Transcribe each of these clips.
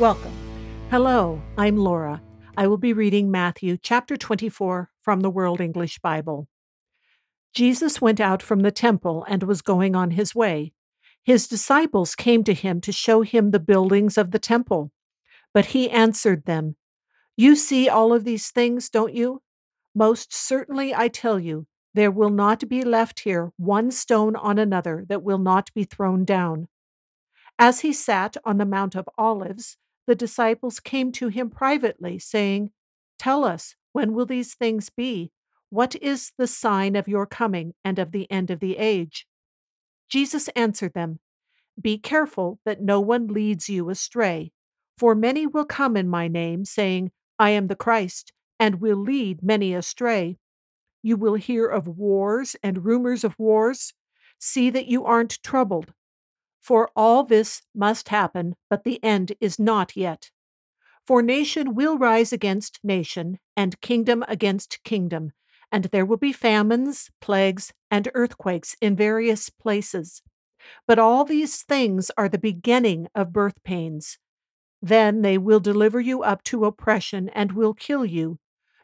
Welcome. Hello, I'm Laura. I will be reading Matthew chapter 24 from the World English Bible. Jesus went out from the temple and was going on his way. His disciples came to him to show him the buildings of the temple. But he answered them, You see all of these things, don't you? Most certainly I tell you, there will not be left here one stone on another that will not be thrown down. As he sat on the Mount of Olives, the disciples came to him privately, saying, Tell us, when will these things be? What is the sign of your coming and of the end of the age? Jesus answered them, Be careful that no one leads you astray, for many will come in my name, saying, I am the Christ, and will lead many astray. You will hear of wars and rumors of wars. See that you aren't troubled for all this must happen, but the end is not yet. For nation will rise against nation, and kingdom against kingdom, and there will be famines, plagues, and earthquakes in various places. But all these things are the beginning of birth pains. Then they will deliver you up to oppression and will kill you.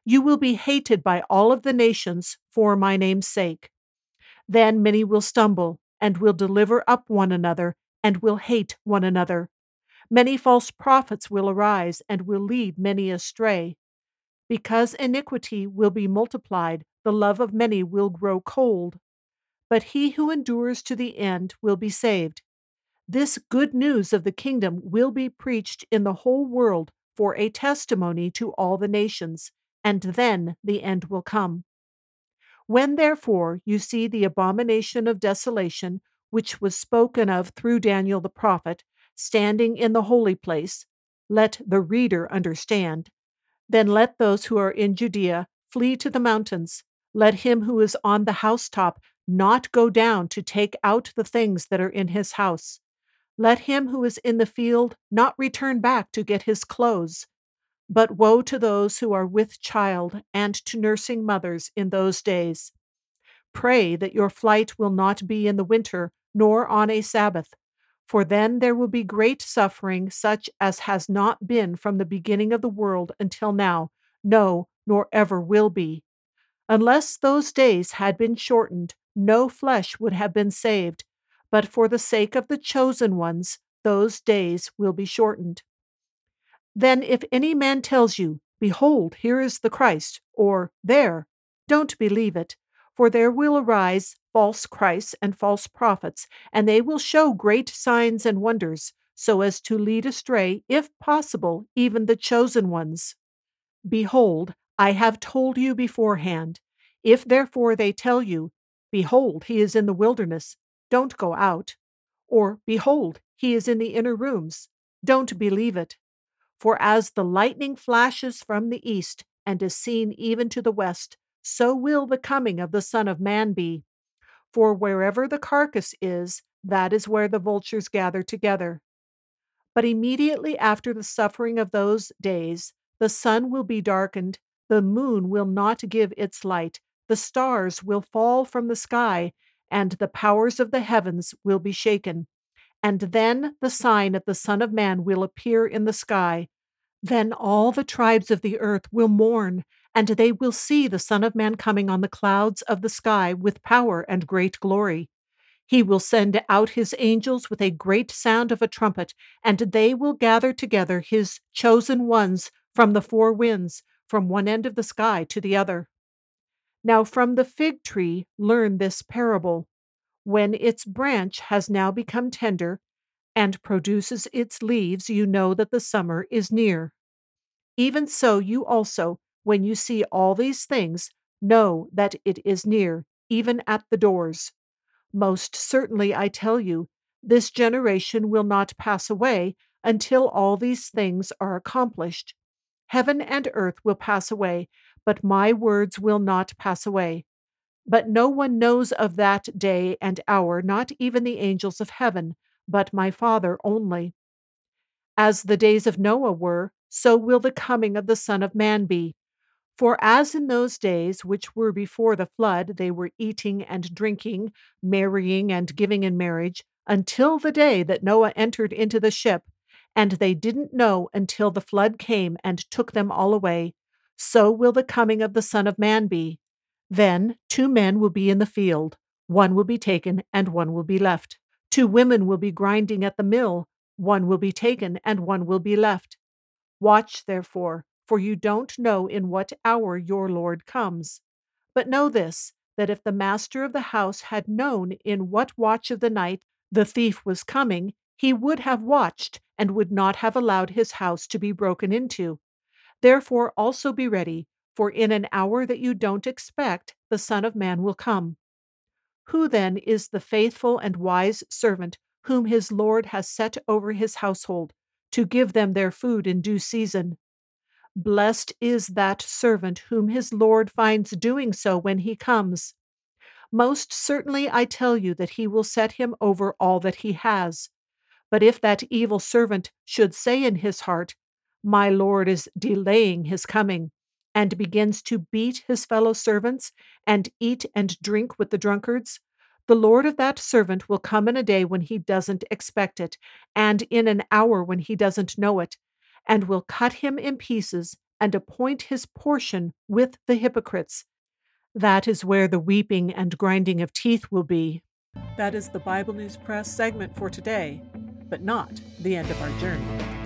You will be hated by all of the nations for my name's sake. Then many will stumble and will deliver up one another, and will hate one another. Many false prophets will arise, and will lead many astray. Because iniquity will be multiplied, the love of many will grow cold. But he who endures to the end will be saved. This good news of the kingdom will be preached in the whole world for a testimony to all the nations, and then the end will come. When therefore you see the abomination of desolation, which was spoken of through Daniel the prophet, standing in the holy place, let the reader understand. Then let those who are in Judea flee to the mountains. Let him who is on the housetop not go down to take out the things that are in his house. Let him who is in the field not return back to get his clothes. But woe to those who are with child and to nursing mothers in those days. Pray that your flight will not be in the winter, nor on a Sabbath, for then there will be great suffering, such as has not been from the beginning of the world until now, no, nor ever will be. Unless those days had been shortened, no flesh would have been saved, but for the sake of the chosen ones, those days will be shortened. Then if any man tells you, Behold, here is the Christ, or There, don't believe it, for there will arise false Christs and false prophets, and they will show great signs and wonders, so as to lead astray, if possible, even the chosen ones. Behold, I have told you beforehand. If therefore they tell you, Behold, he is in the wilderness, don't go out. Or, Behold, he is in the inner rooms, don't believe it. For as the lightning flashes from the east and is seen even to the west, so will the coming of the Son of Man be. For wherever the carcass is, that is where the vultures gather together. But immediately after the suffering of those days, the sun will be darkened, the moon will not give its light, the stars will fall from the sky, and the powers of the heavens will be shaken. And then the sign of the Son of Man will appear in the sky. Then all the tribes of the earth will mourn, and they will see the Son of Man coming on the clouds of the sky with power and great glory. He will send out his angels with a great sound of a trumpet, and they will gather together his chosen ones from the four winds, from one end of the sky to the other. Now, from the fig tree, learn this parable. When its branch has now become tender, and produces its leaves, you know that the summer is near. Even so, you also, when you see all these things, know that it is near, even at the doors. Most certainly, I tell you, this generation will not pass away until all these things are accomplished. Heaven and earth will pass away, but my words will not pass away. But no one knows of that day and hour, not even the angels of heaven, but my Father only. As the days of Noah were, so will the coming of the Son of Man be. For as in those days which were before the flood, they were eating and drinking, marrying and giving in marriage, until the day that Noah entered into the ship, and they didn't know until the flood came and took them all away, so will the coming of the Son of Man be. Then two men will be in the field, one will be taken and one will be left. Two women will be grinding at the mill, one will be taken and one will be left. Watch, therefore, for you don't know in what hour your Lord comes. But know this that if the master of the house had known in what watch of the night the thief was coming, he would have watched and would not have allowed his house to be broken into. Therefore also be ready, for in an hour that you don't expect, the Son of Man will come. Who then is the faithful and wise servant whom his Lord has set over his household, to give them their food in due season? Blessed is that servant whom his Lord finds doing so when he comes. Most certainly I tell you that he will set him over all that he has. But if that evil servant should say in his heart, My Lord is delaying his coming, and begins to beat his fellow servants and eat and drink with the drunkards, the Lord of that servant will come in a day when he doesn't expect it, and in an hour when he doesn't know it, and will cut him in pieces and appoint his portion with the hypocrites. That is where the weeping and grinding of teeth will be. That is the Bible News Press segment for today, but not the end of our journey.